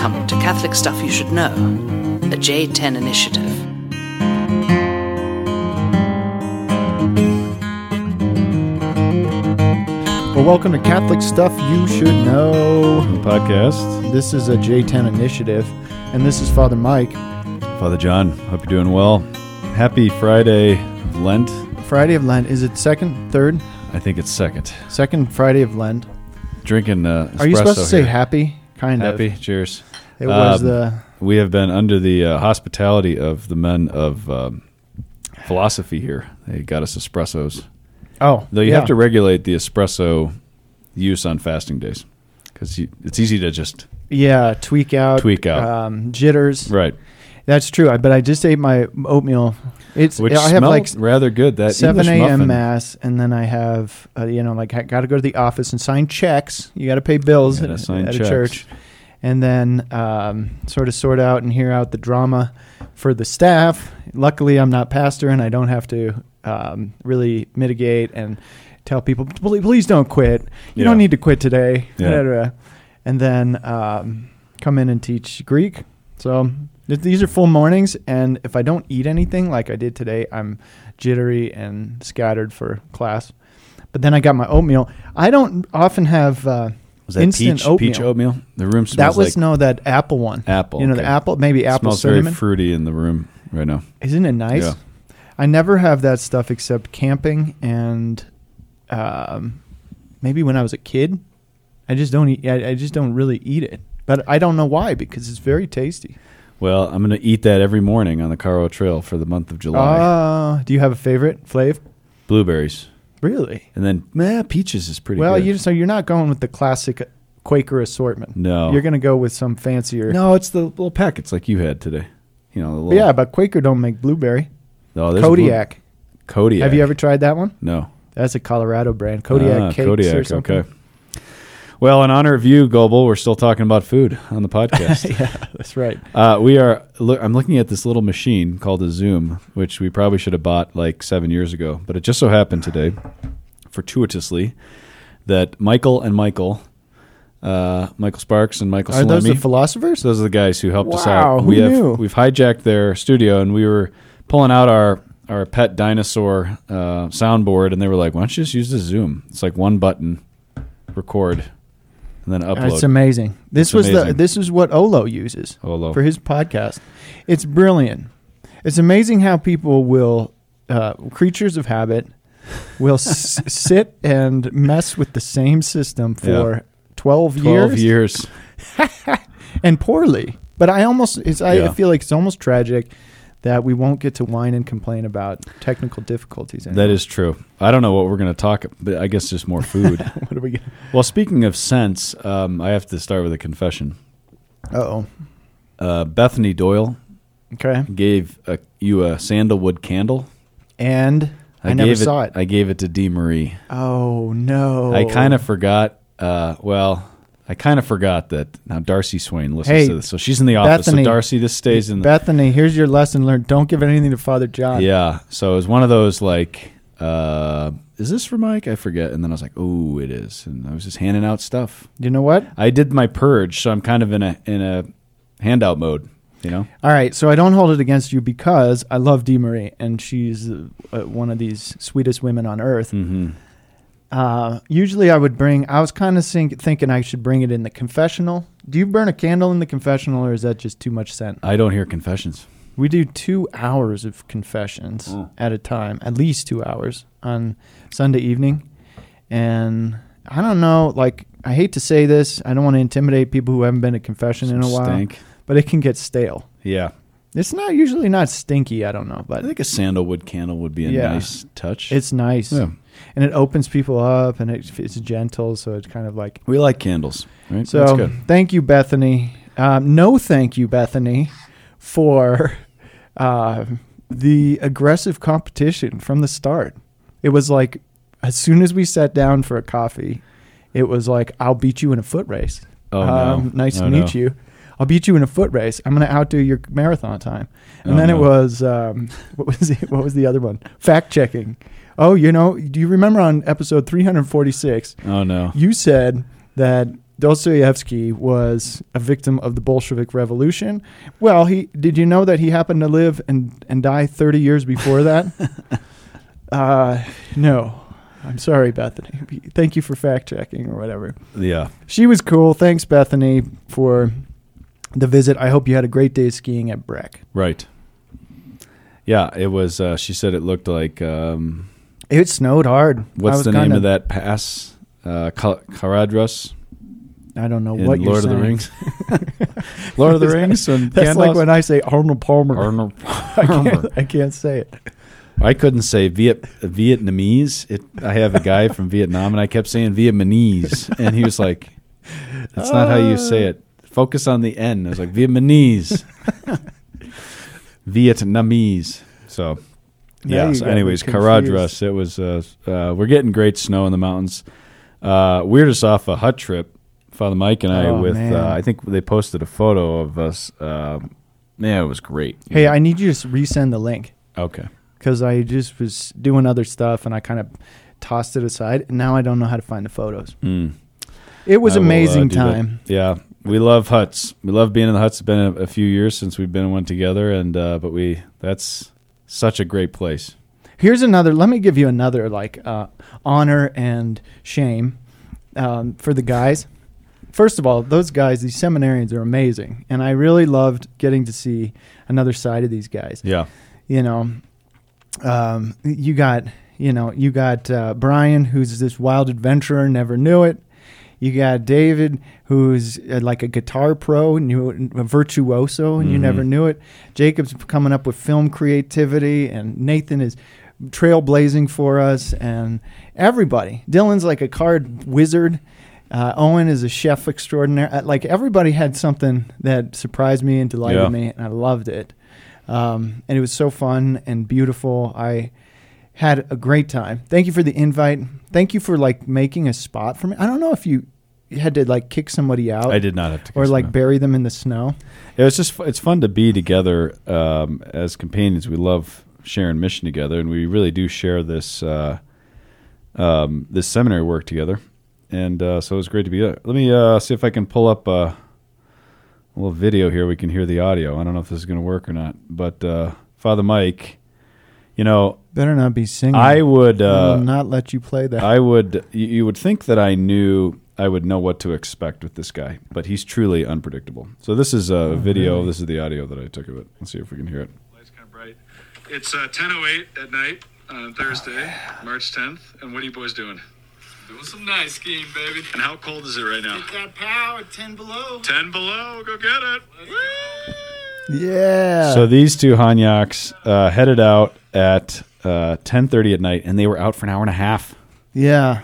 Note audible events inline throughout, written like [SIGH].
Welcome to Catholic Stuff You Should Know, the J10 Initiative. Well, welcome to Catholic Stuff You Should Know. podcast. This is a J10 initiative, and this is Father Mike. Father John, hope you're doing well. Happy Friday of Lent. Friday of Lent. Is it second, third? I think it's second. Second Friday of Lent. Drinking uh, Are you supposed to espresso say here. happy? Kind happy? of. Happy. Cheers. It was Um, the. We have been under the uh, hospitality of the men of um, philosophy here. They got us espressos. Oh, Though you yeah. have to regulate the espresso use on fasting days because it's easy to just Yeah, tweak out. Tweak out. Um, jitters. right. That's true. I- But I just ate my oatmeal. It's. Which I have like rather good. That seven a.m. mass, and then I have, uh, you know, like I got to go to the office and sign checks. You got to pay bills Gotta at, sign at a church, and then um, sort of sort out and hear out the drama for the staff. Luckily, I'm not pastor, and I don't have to um, really mitigate and tell people, please, please don't quit. You Yeah. don't need to quit today. Yeah. And then um, come in and teach Greek. So th- these are full mornings, and if I don't eat anything like I did today, I'm jittery and scattered for class. But then I got my oatmeal. I don't often have uh, Was that instant peach oatmeal. peach oatmeal? The room smells That was like no that apple one. apple. You know okay. the apple, maybe apple smells cinnamon. very fruity in the room right now. Isn't it nice? Yeah. I never have that stuff except camping and um, maybe when I was a kid. I just don't eat. I, I just don't really eat it, but I don't know why because it's very tasty. Well, I'm going to eat that every morning on the Caro Trail for the month of July. Uh, do you have a favorite, Flav? Blueberries. Really? And then, meh, peaches is pretty well, good. you so you're not going with the classic Quaker assortment. no. You're going to go with some fancier. No, it's the little packets like you had today. You know, the little, Yeah, but Quaker don't make blueberry. Oh, there's a blue- Kodiak. Kodiak. Have you ever tried that one? No. That's a Colorado brand. Kodiak Ah, cakes Kodiak, or something. Okay. Well, in honor of you, Goebel, we're still talking about food on the [LAUGHS] podcast. yeah, that's right. uh, we are. Look, I'm looking at this little machine called a Zoom, which we probably should have bought like seven years ago. But it just so happened today, fortuitously, that Michael and Michael, uh, Michael Sparks and Michael Are those the philosophers? those are the guys who helped us out. we have knew? we've hijacked their studio and we were pulling out our our pet dinosaur uh, soundboard, and they were like, "Why don't you just use the Zoom? It's like one button, record, and then upload." It's amazing. This It's was the this is what Olo uses Olo. for his podcast. It's brilliant. It's amazing how people will uh, creatures of habit will s- [LAUGHS] sit and mess with the same system for 12 Twelve years, years. [LAUGHS] and poorly. But I almost it's I Yeah. feel like it's almost tragic that we won't get to whine and complain about technical difficulties. That anymore. is true. I don't know what we're going to talk, but I guess just more [LAUGHS] food. what are we going well, speaking of scents, um, I have to start with a confession. Uh oh. Uh, Bethany Doyle Okay. gave a, you a sandalwood candle. And I, never gave saw it. I gave it to Dee Marie. oh no. I kind of forgot. Uh, well, I kind of forgot that now Darcy Swain listens Hey, to this, so she's in the office. Bethany, so Darcy, this stays in. the Bethany, here's your lesson learned. Don't give anything to Father John. Yeah, so it was one of those like, uh, is this for Mike? I forget. And then I was like, oh, it is, and I was just handing out stuff. You know what? I did my purge, so I'm kind of in a in a handout mode. You know, All right, so I don't hold it against you because I love Dee Marie, and she's uh, one of these sweetest women on earth. mm-hmm. Uh, usually, I would bring. I was kind of think, thinking I should bring it in the confessional. Do you burn a candle in the confessional, or is that just too much scent? I don't hear confessions. We do two hours of confessions Oh. at a time, at least two hours on Sunday evening. And I don't know, like, I hate to say this. I don't want to intimidate people who haven't been to confession in a while, stank. but it can get stale. Yeah, It's not usually not stinky. I don't know, but I think a sandalwood candle would be a Yeah. nice touch. it's nice, yeah. And it opens people up, and it, it's gentle, so it's kind of like. we like candles, right? So good. thank you, Bethany. Um, no, thank you, Bethany, for [LAUGHS] uh, the aggressive competition from the start. It was like as soon as we sat down for a coffee, it was like I'll beat you in a foot race. Oh um, no! nice Oh, to meet no. you. I'll beat you in a foot race. I'm going to outdo your marathon time. And Oh, then it was um, [LAUGHS] what was it, what was the other one? Fact checking. Oh, you know, do you remember on episode 346 Oh no! you said that Dostoevsky was a victim of the Bolshevik Revolution. Well, he did you know that he happened to live and and die 30 years before that? [LAUGHS] uh, no. I'm sorry, Bethany. Thank you for fact checking or whatever. Yeah. She was cool. Thanks, Bethany, for the visit. I hope you had a great day skiing at Breck. Right. Yeah, it was. Uh, she said it looked like. Um, It snowed hard. What's the name of that pass? Uh, I don't know in what you're Lord of the. Rings. [LAUGHS] Lord of the Rings. And [LAUGHS] That's like when I say Arnold Palmer. Arnold [LAUGHS] I, Palmer. can't, I can't say it. I couldn't say Viet Vietnamese. It, I have a guy from Vietnam, and I kept saying Vietnamese, and he was like, "That's not how you say it. Focus on the N." I was like Vietnamese, Vietnamese. So, yeah. So, anyways, confused. Caradhras. It was. Uh, uh, we're getting great snow in the mountains. Uh, weirded us off a hut trip. Father Mike and I Oh, with. Uh, I think they posted a photo of us. Uh, yeah, it was great. Hey, I need you to resend the link okay. because I just was doing other stuff and I kind of tossed it aside. And now I don't know how to find the photos. Mm. It was I will, uh, amazing that. time. Yeah, we love huts. We love being in the huts. It's been a, a few years since we've been in one together, and uh, but we that's such a great place. Here's another. Let me give you another like uh, honor and shame um, for the guys. First of all, those guys, these seminarians, are amazing, and I really loved getting to see another side of these guys. Yeah, You know, um, you got you know you got uh, Brian, who's this wild adventurer, never knew it. You got David, who's uh, like a guitar pro, knew a virtuoso, and you Mhm. never knew it. Jacob's coming up with film creativity, and Nathan is trailblazing for us, and everybody. Dylan's like a card wizard. Uh, Owen is a chef extraordinaire. Uh, Like everybody had something that surprised me and delighted Yeah. me, and I loved it. Um, and it was so fun and beautiful. I had a great time. Thank you for the invite. Thank you for like making a spot for me. I don't know if you had to like kick somebody out I did not have to. or like them. bury them in the snow. it was just it's fun to be together um, as companions. We love sharing mission together, and we really do share this uh, um, this seminary work together. And uh, so it was great to be there. Let me uh, see if I can pull up uh, a little video here. We can hear the audio. I don't know if this is going to work or not, but uh, Father Mike, you know, Better not be singing. I would. I Uh, will not let you play that. I would. You, you would think that I knew. I would know what to expect with this guy, but he's truly unpredictable. So this is a video. really? This is the audio that I took of it. Let's see if we can hear it. Light's kind of bright. It's uh, 10:08 at night on Thursday, March 10th. And what are you boys doing? Doing some nice skiing, baby. And how cold is it right now? Get that power, 10 below. 10 below. Go get it. yeah. So these two Hanyaks uh, headed out at uh, 10:30 at night, and they were out for an hour and a half. yeah.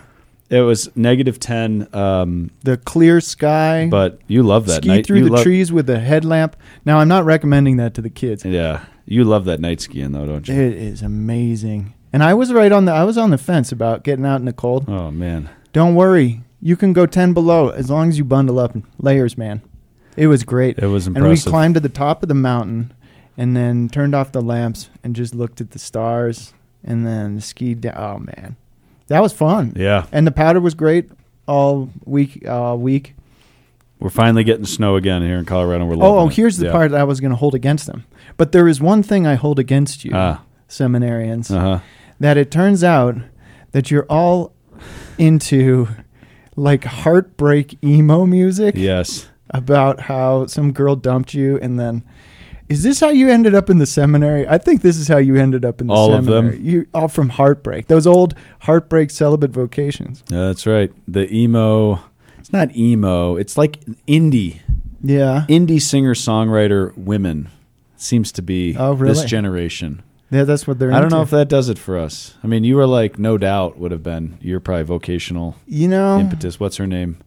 It was negative 10, um, The clear sky. but you love that night. ski night. through you the love- trees with a headlamp. Now I'm not recommending that to the kids. Yeah, you love that night skiing though, don't you? It is amazing. And I was right on the I was on the fence about getting out in the cold. Oh man, Don't worry. You can go 10 below as long as you bundle up in layers, man. It was great. it was impressive. And we climbed to the top of the mountain and then turned off the lamps and just looked at the stars and then skied down. Oh, man. That was fun. yeah, And the powder was great all week. Uh, week. we're finally getting snow again here in Colorado. We're Oh, oh, it. here's the Yeah. part I was going to hold against them. But there is one thing I hold against you, Ah, seminarians, uh huh. that it turns out that you're all into like heartbreak emo music. Yes. about how some girl dumped you and then is this how you ended up in the seminary? I think this is how you ended up in the All of seminary. them? You all from heartbreak. Those old heartbreak celibate vocations. Yeah, that's right. The emo. It's not emo. It's like indie, Yeah. indie singer songwriter women. Seems to be Oh, this generation. Yeah, that's what they're I don't know if that does it for us. I mean, you were like, no doubt would have been. You're probably vocational you know impetus. What's her name?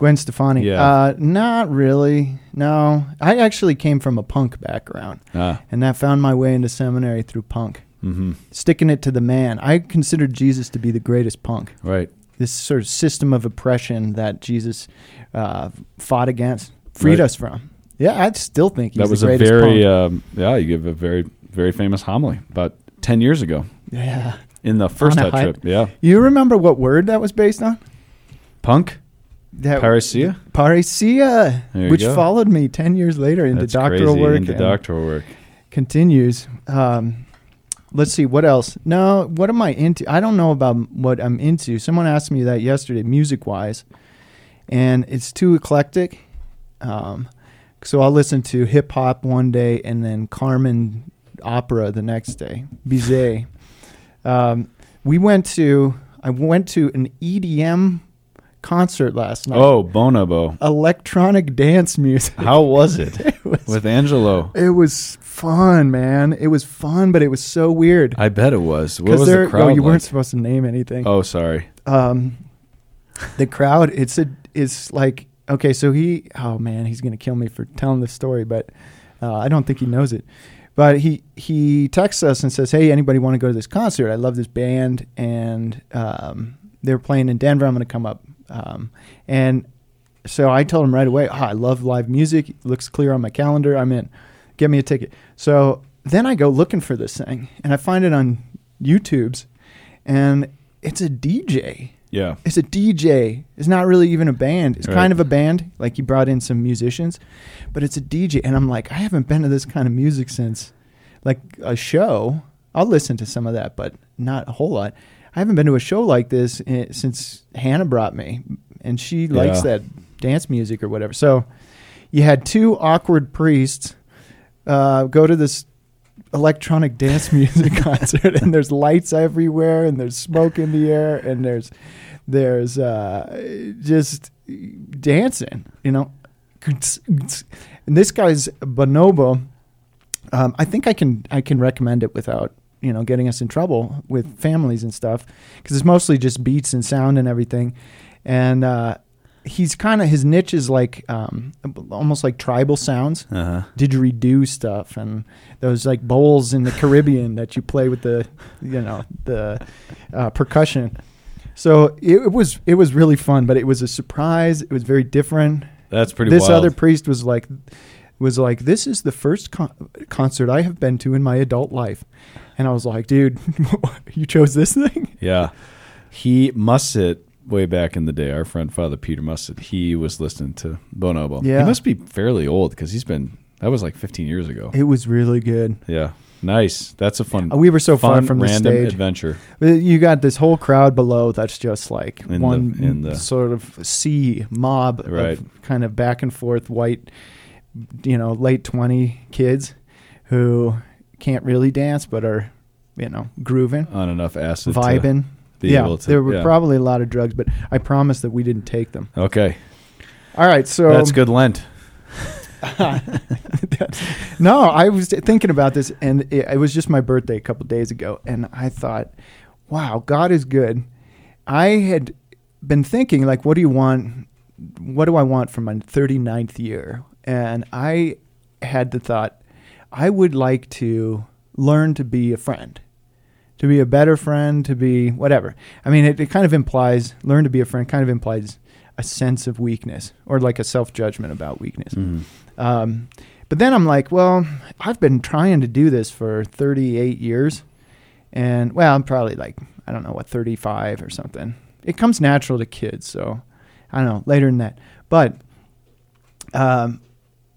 Gwen Stefani. Yeah. Uh not really. No. I actually came from a punk background Ah, and that found my way into seminary through punk. mm-hmm. Sticking it to the man. I considered Jesus to be the greatest punk. Right. this sort of system of oppression that Jesus uh, fought against, freed Right. us from. Yeah, I still think he's that was the a very, punk. um, yeah. You give a very, very famous homily about ten years ago yeah. in the first On a hut hike? trip. Yeah, You remember what word that was based on? punk. That Parousia? Parousia, which go. followed me ten years later into That's doctoral crazy. work. Into doctoral work. continues. Um, let's see what else. No, what am I into? I don't know about what I'm into. Someone asked me that yesterday, music wise, and it's too eclectic. Um, so I'll listen to hip hop one day and then Carmen opera the next day. Bizet. [LAUGHS] Um, we went to. I went to an EDM concert last night. Oh, Bonobo. Electronic dance music. How was it [LAUGHS] It was with Angelo? it was fun, man. It was fun, but it was so weird. I bet it was. What was there, the crowd oh, you like? weren't supposed to name anything. Oh, sorry. Um, the crowd, it's a, it's like okay. So he, oh man, he's gonna kill me for telling this story, but uh, I don't think he knows it. But he he texts us and says, "Hey, anybody want to go to this concert? I love this band, and um, they're playing in Denver. I'm going to come up." Um, and so I told him right away, oh, "I love live music. It looks clear on my calendar. I'm in. Get me a ticket." So then I go looking for this thing, and I find it on YouTube's, and it's a DJ. Yeah. It's a DJ. It's not really even a band. It's Right. kind of a band. Like he brought in some musicians, but it's a DJ. And I'm like, I haven't been to this kind of music since like a show. I'll listen to some of that, but not a whole lot. I haven't been to a show like this since Hannah brought me, and she likes Yeah. that dance music or whatever. So you had two awkward priests uh, go to this electronic dance [LAUGHS] music concert and there's lights everywhere and there's smoke in the air and there's there's uh, just dancing you know and this guy's bonobo um, i think i can i can recommend it without you know getting us in trouble with families and stuff because it's mostly just beats and sound and everything and uh, he's kind of his niche is like um, almost like tribal sounds Uh huh. didgeridoo stuff and those like bowls in the Caribbean that you play with the you know the uh, percussion. So it, it was it was really fun, but it was a surprise. It was very different. That's pretty this wild. other priest was like was like this is the first con- concert I have been to in my adult life, and I was like, dude, [LAUGHS] you chose this thing. Yeah. He Musset, way back in the day, our friend Father Peter Musset, he was listening to Bonobo. Yeah. He must be fairly old because he's been, that was like 15 years ago. It was really good. Yeah. Nice. That's a fun. We were so far fun, from the random stage. adventure. You got this whole crowd below that's just like In the- one in the- sort of sea mob Right. of kind of back and forth white, you know, late 20 kids who can't really dance but are, you know, grooving, On enough acid. to vibing. be yeah, able to- there were yeah. probably a lot of drugs, but I promise that we didn't take them. Okay. All right, so That's good Lent. [LAUGHS] no, I was thinking about this, and it, it was just my birthday a couple days ago, and I thought, wow, God is good. I had been thinking, like, what do you want? What do I want for my 39th year? And I had the thought, I would like to learn to be a friend, to be a better friend, to be whatever. I mean, it, it kind of implies, learn to be a friend kind of implies a sense of weakness or like a self judgment about weakness. Mhm. Um, but then I'm like, well, I've been trying to do this for 38 years. And, well, I'm probably like, I don't know, what, 35 or something. It comes natural to kids. So I don't know, later than that. But um,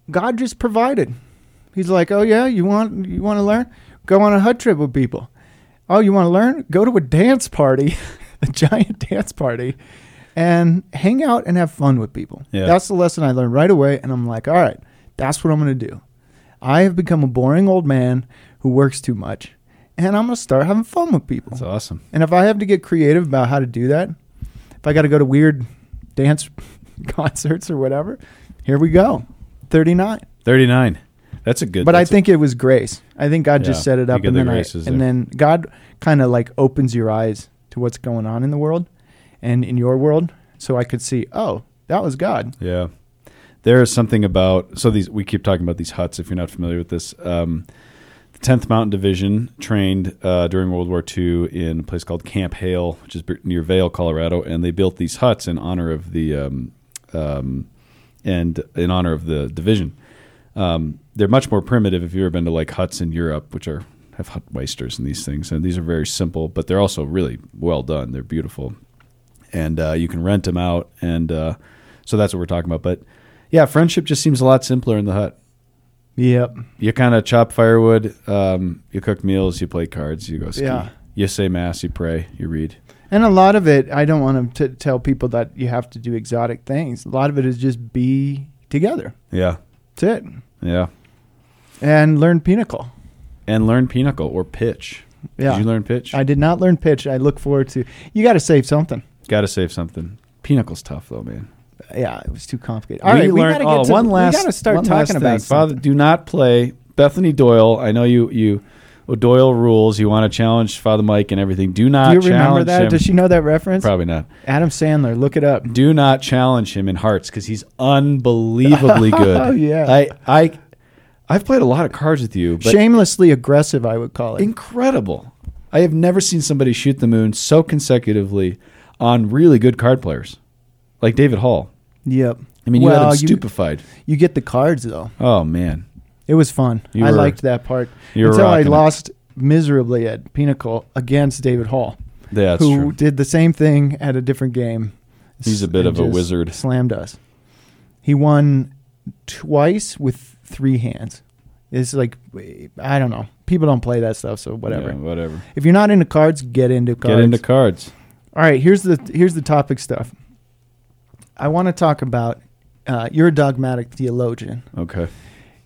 God just provided. He's like, oh, yeah, you want, you want to learn? Go on a hut trip with people. Oh, you want to learn? Go to a dance party, [LAUGHS] a giant dance party, and hang out and have fun with people. Yeah. That's the lesson I learned right away. And I'm like, all right, that's what I'm going to do. I have become a boring old man who works too much, and I'm going to start having fun with people. That's awesome. And if I have to get creative about how to do that, if I got to go to weird dance [LAUGHS] concerts or whatever, here we go. 39. 39. That's a good. But I that's a- think it was grace. I think God Yeah, just set it up, and the then I, and there. then God kind of like opens your eyes to what's going on in the world and in your world, so I could see, oh, that was God. Yeah. There is something about so these we keep talking about these huts. If you're not familiar with this, um, the 10th Mountain Division trained uh, during World War II in a place called Camp Hale, which is near Vail, Colorado, and they built these huts in honor of the um, um, and in honor of the division. Um, they're much more primitive. If you've ever been to like huts in Europe, which are have hut weisters and these things, and these are very simple, but they're also really well done. They're beautiful and uh, you can rent them out. And uh, So that's what we're talking about. But yeah, friendship just seems a lot simpler in the hut. Yep. You kind of chop firewood, um, you cook meals, you play cards, you go ski. Yeah. You say mass, you pray, you read. And a lot of it, I don't want to tell people that you have to do exotic things. A lot of it is just be together. Yeah. That's it. Yeah. And learn pinochle. And learn pinochle or pitch. Yeah. Did you learn pitch? I did not learn pitch. I look forward to. You got to save something. Got to save something. Pinochle's tough though, man. Yeah, it was too complicated. All right, we learned- gotta get oh, to, one last. We got to start talking last about. Father. Do not play Bethany Doyle. I know you. You Doyle rules. You want to challenge Father Mike and everything. Do not. Do you remember that? Him. Does she know that reference? Probably not. Adam Sandler. Look it up. Do not challenge him in hearts because he's unbelievably [LAUGHS] good. Oh, yeah. I I I've played a lot of cards with you, but Shamelessly aggressive, I would call it. incredible. I have never seen somebody shoot the moon so consecutively on really good card players, like David Hall. yep. I mean, you well, had him you, stupefied. you get the cards though. Oh man, It was fun. You I were- liked that part you until I rocking it. lost miserably at Pinochle against David Hall, that's who true. did the same thing at a different game. He's a bit of a wizard. Slammed us. He won twice with three hands. It's like I don't know. People don't play that stuff, so whatever. Yeah, whatever. If you're not into cards, get into cards. Get into cards. All right, here's the here's the topic stuff. I want to talk about. Uh, you're a dogmatic theologian. Okay.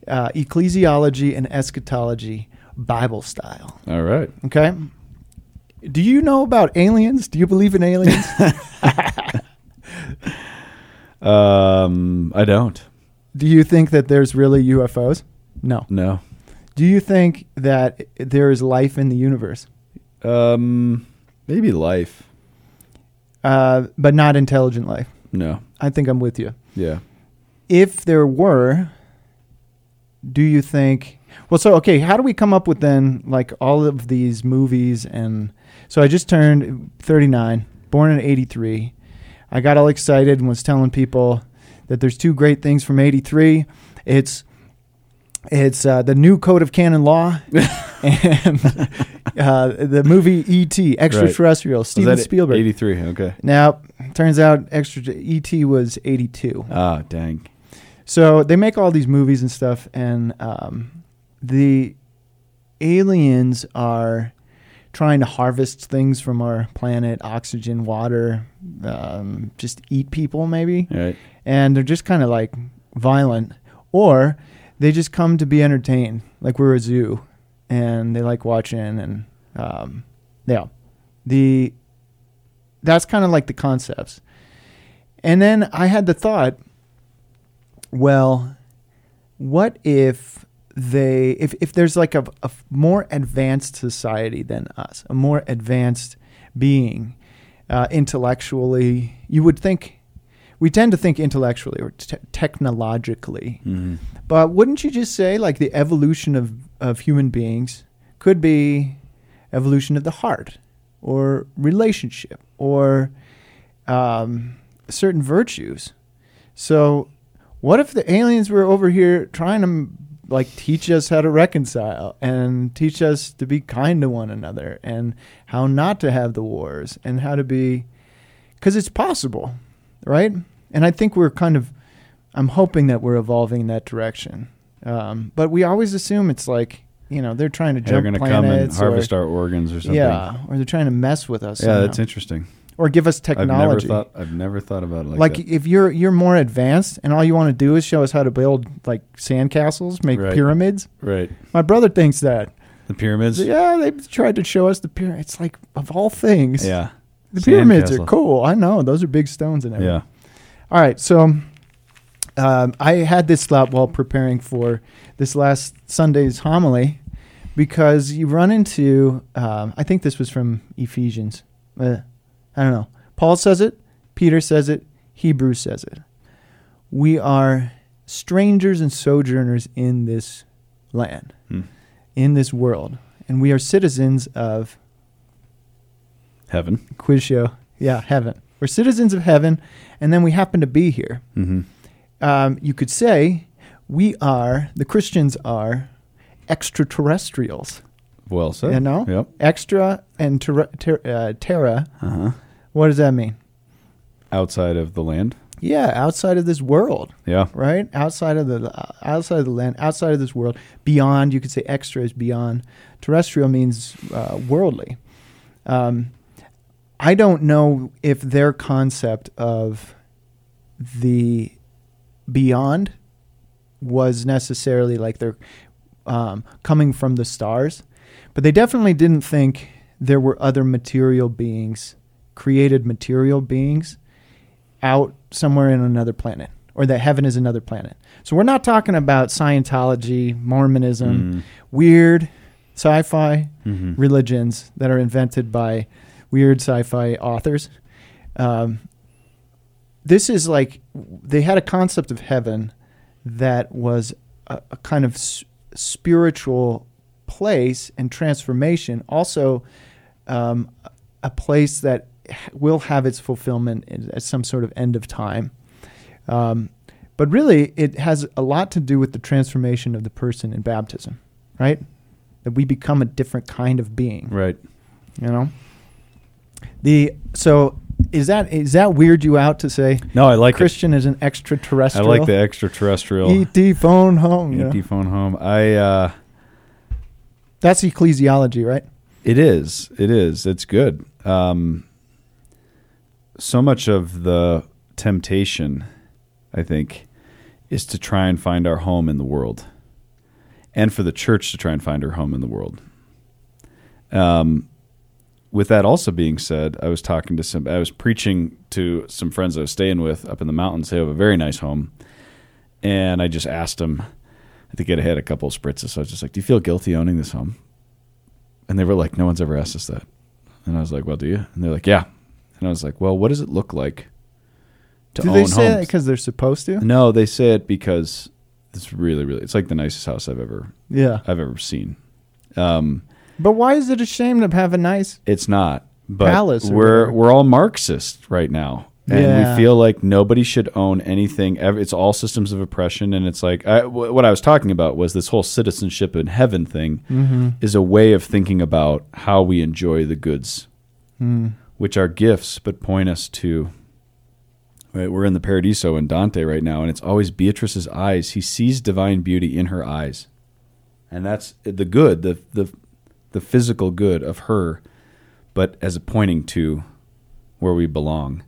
Uh, ecclesiology and eschatology, Bible style. All right. Okay. Do you know about aliens? Do you believe in aliens? [LAUGHS] Um, I don't. Do you think that there's really UFOs? No. No. Do you think that there is life in the universe, Um, maybe life. uh, but not intelligent life? No. I think I'm with you. Yeah. if there were, do you think? Well, so okay, how do we come up with then like all of these movies and so I just turned 39, born in 83. I got all excited and was telling people that there's two great things from 83. It's it's uh, the new code of canon law [LAUGHS] and uh, the movie E.T. Extraterrestrial, Was Steven Spielberg. Eighty-three. Okay. Now, turns out extra E.T. was 82. Ah, dang. So they make all these movies and stuff, and um, the aliens are trying to harvest things from our planet oxygen, water, um, just eat people, maybe. Right. And they're just kind of like violent, or they just come to be entertained, like we're a zoo, and they like watching, and um, yeah, the that's kind of like the concepts. And then I had the thought, well, what if they if if there's like a, a more advanced society than us, a more advanced being, uh, intellectually, you would think we tend to think intellectually or te- technologically, Mm-hmm. but wouldn't you just say like the evolution of of human beings could be evolution of the heart or relationship or um, certain virtues? So, what if the aliens were over here trying to like teach us how to reconcile and teach us to be kind to one another and how not to have the wars and how to be because it's possible, right? And I think we're kind of, I'm hoping that we're evolving in that direction. Um, but we always assume it's like, you know, they're trying to They're jump going to come and harvest or, our organs or something. yeah, or they're trying to mess with us. Yeah, somehow. that's interesting. Or give us technology. I've never thought. I've never thought about it like, like that. if you're you're more advanced and all you want to do is show us how to build like sandcastles, make Right. pyramids. Right. My brother thinks that. The pyramids. Yeah, they tried to show us the pyramid. It's like of all things, Yeah. the pyramids are Sandcastle. cool. I know those are big stones and everything. Yeah. All right, so um, I had this thought while preparing for this last Sunday's homily because you run into, um, I think this was from Ephesians. Uh, I don't know. Paul says it, Peter says it, Hebrews says it. We are strangers and sojourners in this land, Hmm. in this world, and we are citizens of Heaven. quiz show. Yeah, heaven. We're citizens of heaven, and then we happen to be here. Mm-hmm. Um, you could say we are, the Christians are extraterrestrials. Well said. You know? Yep. Extra and ter- ter- uh, terra. Uh huh. What does that mean? Outside of the land. Yeah, outside of this world, Yeah. right? Outside of the outside of the land, outside of this world, beyond. You could say extra is beyond. Terrestrial means uh, worldly. Um, I don't know if their concept of the beyond was necessarily like they're um, coming from the stars, but they definitely didn't think there were other material beings, created material beings, out somewhere in another planet, or that heaven is another planet. So we're not talking about Scientology, Mormonism, Mm. weird sci-fi Mhm. religions that are invented by weird sci-fi authors. Um, this is like they had a concept of heaven that was a, a kind of s- spiritual place and transformation. Also, um, a place that will have its fulfillment at some sort of end of time. Um, but really, it has a lot to do with the transformation of the person in baptism, right? That we become a different kind of being Right. you know the so is that is that weird you out to say No, I like christian is an it. I extraterrestrial like the extraterrestrial et phone home ET yeah. phone home. I uh that's ecclesiology right It is. It is. It's good. Um, so much of the temptation, I think, is to try and find our home in the world, and for the church to try and find her home in the world. Um, with that also being said, I was talking to some. I was preaching to some friends I was staying with up in the mountains. They have a very nice home, and I just asked them. I think I had a couple of spritzes. So I was just like, "Do you feel guilty owning this home?" And they were like, no one's ever asked us that. And I was like, well, do you? And they're like, yeah. And I was like, well, what does it look like to do own they say that homes? because they're supposed to no, they say it because it's really, really, it's like the nicest house I've ever, yeah I've ever seen. Um, but why is it a shame to have a nice it's not, but Palace or we're, whatever. we're all Marxist right now. And Yeah. we feel like nobody should own anything. It's all systems of oppression. And it's like, I, wh- what I was talking about was this whole citizenship in heaven thing mm-hmm. is a way of thinking about how we enjoy the goods mm. Which are gifts but point us to right we're in the paradiso in dante right now and it's always beatrice's eyes he sees divine beauty in her eyes and that's the good the the the physical good of her but as a pointing to where we belong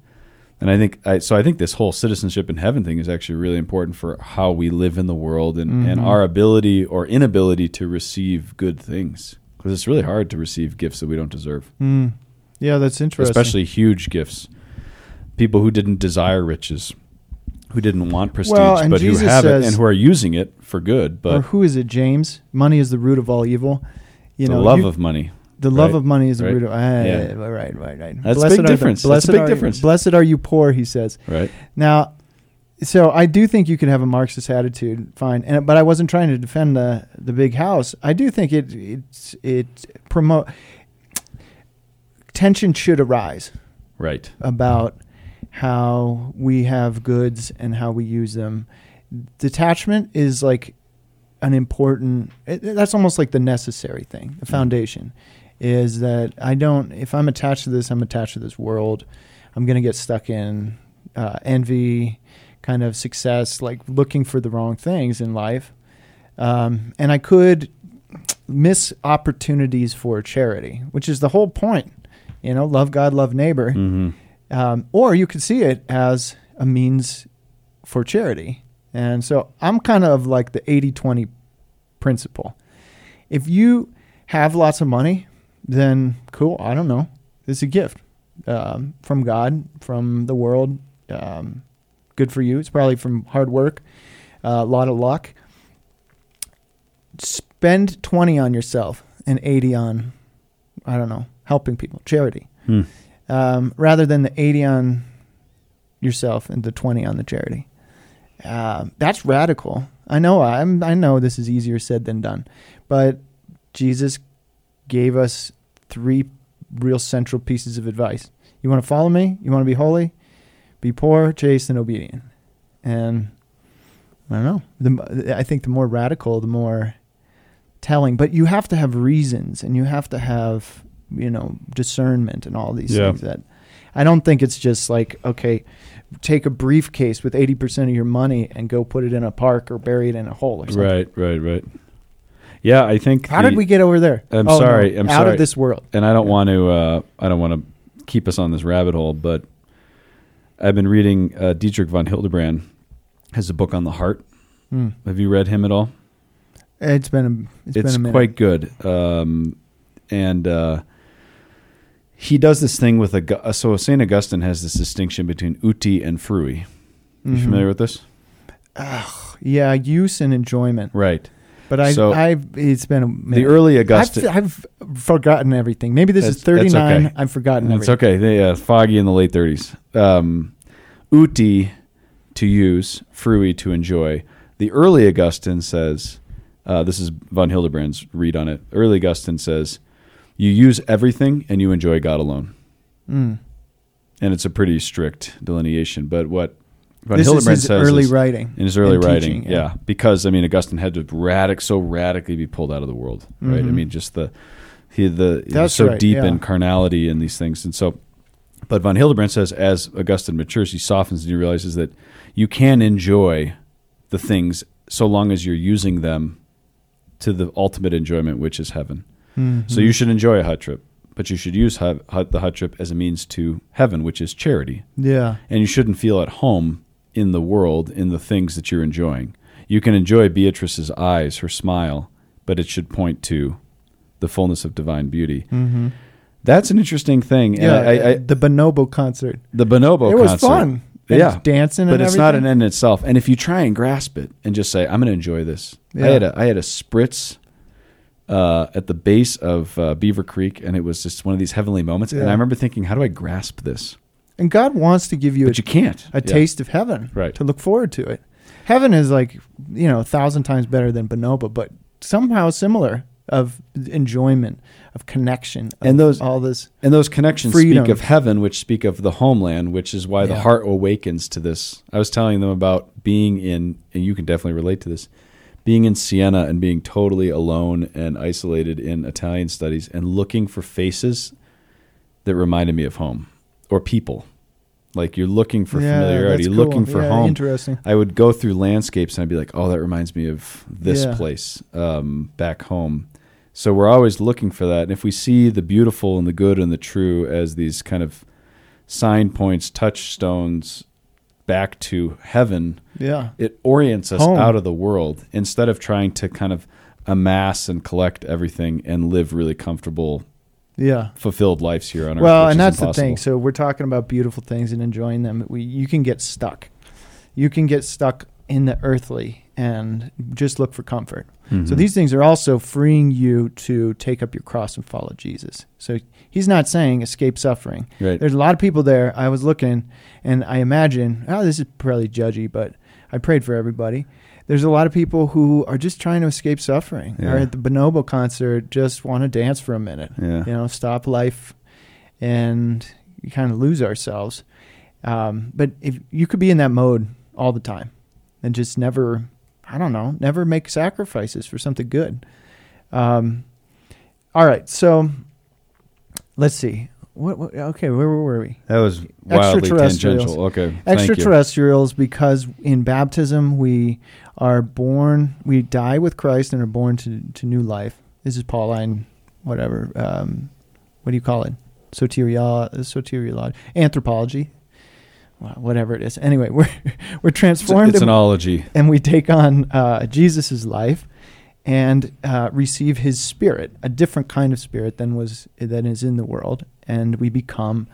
and i think I, so i think this whole citizenship in heaven thing is actually really important for how we live in the world and, and Mhm. our ability or inability to receive good things because it's really hard to receive gifts that we don't deserve Mm. Yeah that's interesting especially huge gifts. People who didn't desire riches, who didn't want prestige, Well, but Jesus who have says- it and who are using it for good. But who is it james money is the root of all evil you the know love you- of money. The love Right. of money is the Right. root of. Ah, Yeah. Right, right, right. That's a big are the- difference. That's a blessed big are- difference. Blessed are you poor, he says. Right? Now, so I do think you can have a Marxist attitude, fine. And but I wasn't trying to defend the the big house. I do think it it it promote tension should arise Right. about how we have goods and how we use them. Detachment is like an important. It, that's almost like the necessary thing. The foundation is that I don't. If I'm attached to this, I'm attached to this world. I'm gonna get stuck in uh, envy, kind of success, like looking for the wrong things in life, um, and I could miss opportunities for charity, which is the whole point. You know, love God, love neighbor. hmm Um, or you could see it as a means for charity. And so I'm kind of like the 80 20 principle. If you have lots of money, then cool. I don't know. It's a gift um, from God, from the world. Um, good for you. It's probably from hard work, uh, a lot of luck. Spend 20 on yourself and 80 on, I don't know, helping people, charity Hmm. um, rather than the 80 on yourself and the 20 on the charity. Um, that's radical. I know I'm I know this is easier said than done. But Jesus gave us three real central pieces of advice. You want to follow me? You want to be holy? Be poor, chaste, and obedient. And I don't know. The, I think the more radical, the more telling. But you have to have reasons, and you have to have you know discernment and all these Yeah. things that I don't think it's just like okay, take a briefcase with eighty percent of your money and go put it in a park or bury it in a hole or something. Right, right, right. Yeah, I think. How the- did we get over there? I'm Oh, no, sorry, I'm out sorry. of this world. and I don't want to. Uh, I don't want to keep us on this rabbit hole, but I've been reading uh, Dietrich von Hildebrand has a book on the heart. Hmm. Have you read him at all? It's been a, it's, it's been a quite good. Um, and uh, he does this thing with a. So Saint Augustine has this distinction between uti and frui. You Mhm. familiar with this? Yeah, use and enjoyment. Right. But I, So- I've it's been a minute. The early Augustine. I've, I've forgotten everything. Maybe this is that's 39. okay. I've forgotten everything. It's okay. They uh, foggy in the late thirties. Um, uti to use, frui to enjoy. The early Augustine says, uh, this is von Hildebrand's read on it. Early Augustine says, you use everything and you enjoy God alone. Mm. And it's a pretty strict delineation. But what von This is Hildebrand his says early is- writing. in his early writing, teaching, yeah. yeah. because I mean Augustine had to radic so radically be pulled out of the world, right? I Mhm. mean, just the he the he was so right, deep yeah. in carnality and these things, and so. But von Hildebrand says, as Augustine matures, he softens and he realizes that you can enjoy the things so long as you're using them to the ultimate enjoyment, which is heaven. Mhm. So you should enjoy a hut trip, but you should use hut, hut, the hut trip as a means to heaven, which is charity yeah. and you shouldn't feel at home in the world in the things that you're enjoying. You can enjoy Beatrice's eyes, her smile, but it should point to the fullness of divine beauty. Mm-hmm. That's an interesting thing. Yeah, I, I, I, the Bonobo concert. the bonobo it was concert, fun. Yeah, dancing, but it's not an end in itself. And if you try and grasp it and just say, "I'm going to enjoy this," I had a I had a spritz uh, at the base of uh, Beaver Creek, and it was just one of these heavenly moments. And I remember thinking, "How do I grasp this?" And God wants to give you But a, you can't. a Yeah. taste of heaven, Right. To look forward to it. Heaven is like you know a thousand times better than Bonobo, but somehow similar of enjoyment, of connection, of And those- all this. And those connections Freedom. speak of heaven, which speak of the homeland, which is why the heart awakens to this. I was telling them about being in, and you can definitely relate to this, being in Siena and being totally alone and isolated in Italian studies and looking for faces that reminded me of home or people. Like you're looking for Yeah, familiarity, you're looking for Yeah, home. Interesting. I would go through landscapes and I'd be like, oh, that reminds me of this Yeah. place um, back home. So we're always looking for that. And if we see the beautiful and the good and the true as these kind of sign points, touchstones back to heaven, Yeah. it orients us Home. out of the world instead of trying to kind of amass and collect everything and live really comfortable, Yeah. fulfilled lives here on earth. Well, and that's the thing. So we're talking about beautiful things and enjoying them. We you can get stuck. You can get stuck in the earthly and just look for comfort. So Mhm. these things are also freeing you to take up your cross and follow Jesus. So he's not saying escape suffering. Right. There's a lot of people there. I was looking and I imagine, oh, this is probably judgy, but I prayed for everybody. There's a lot of people who are just trying to escape suffering. Yeah. Or at the Bonobo concert, just want to dance for a minute. Yeah. You know, stop life and you kind of lose ourselves. Um, but if you could be in that mode all the time and just never, I don't know, never make sacrifices for something good. Um, all right, so let's see. What, what? Okay, where were we? That was wildly Extraterrestrials. tangential. Okay. Extraterrestrials, because in baptism we are born, we die with Christ and are born to, to new life. This is Pauline, whatever. Um, what do you call it? Soteria, soteriology, anthropology, Well, whatever it is. Anyway, [LAUGHS] we're we're transformed it's an and- ology. and we take on uh, Jesus' life and uh, receive His Spirit, a different kind of spirit than was that is in the world, and we become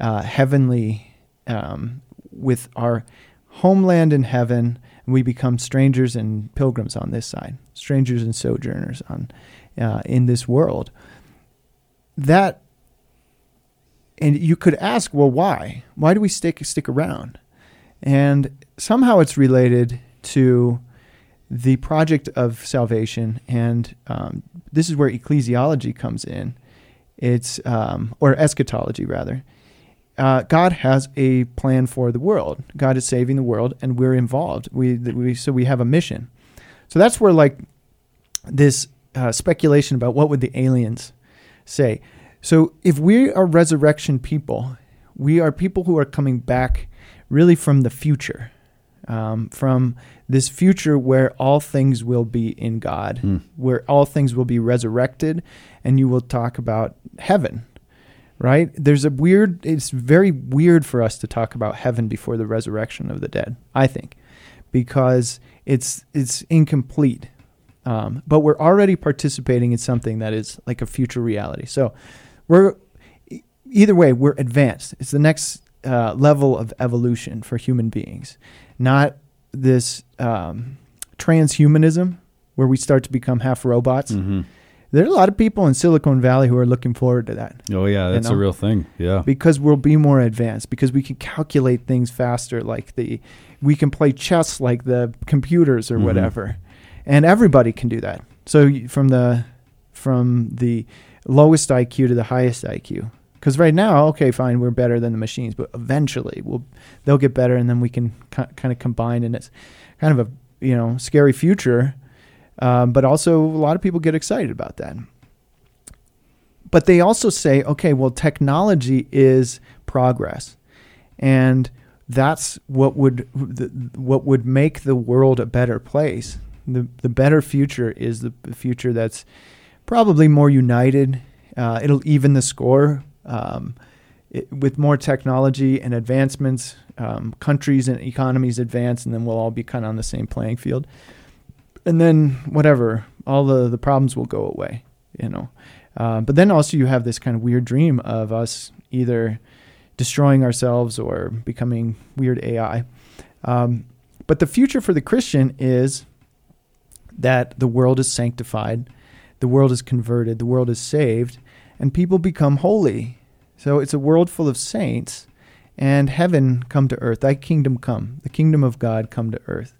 uh, heavenly um, with our homeland in heaven. And we become strangers and pilgrims on this side, strangers and sojourners on uh, in this world. That and you could ask, well, why? Why do we stick stick around? And somehow it's related to the project of salvation, and um, this is where ecclesiology comes in. It's um, or eschatology rather. Uh, God has a plan for the world. God is saving the world, and we're involved. We, we so we have a mission. So that's where like this uh, speculation about what would the aliens say. So if we are resurrection people, we are people who are coming back really from the future, um, from this future where all things will be in God, Hmm. where all things will be resurrected, and you will talk about heaven. Right? There's a weird. It's very weird for us to talk about heaven before the resurrection of the dead. I think, because it's it's incomplete. Um, but we're already participating in something that is like a future reality. So we're either way we're advanced. It's the next uh, level of evolution for human beings, not this um, transhumanism where we start to become half robots. hmm There are a lot of people in Silicon Valley who are looking forward to that Oh yeah, that's know? a real thing. Yeah. because we'll be more advanced because we can calculate things faster like the we can play chess like the computers or Mhm. whatever and everybody can do that so from the from the lowest IQ to the highest IQ because right now okay fine we're better than the machines but eventually we'll they'll get better and then we can ki- kind of combine and it's kind of a you know scary future um, but also a lot of people get excited about that but they also say, okay, well, technology is progress, and that's what would what would make the world a better place. the The better future is the future that's probably more united. Uh, it'll even the score um, it, with more technology and advancements. Um, countries and economies advance, and then we'll all be kind of on the same playing field. And then whatever, all the the problems will go away. You know. Uh, but then also you have this kind of weird dream of us either destroying ourselves or becoming weird AI. Um, but the future for the Christian is that the world is sanctified, the world is converted, the world is saved, and people become holy. So it's a world full of saints, and heaven come to earth. Thy kingdom come, the kingdom of God come to earth.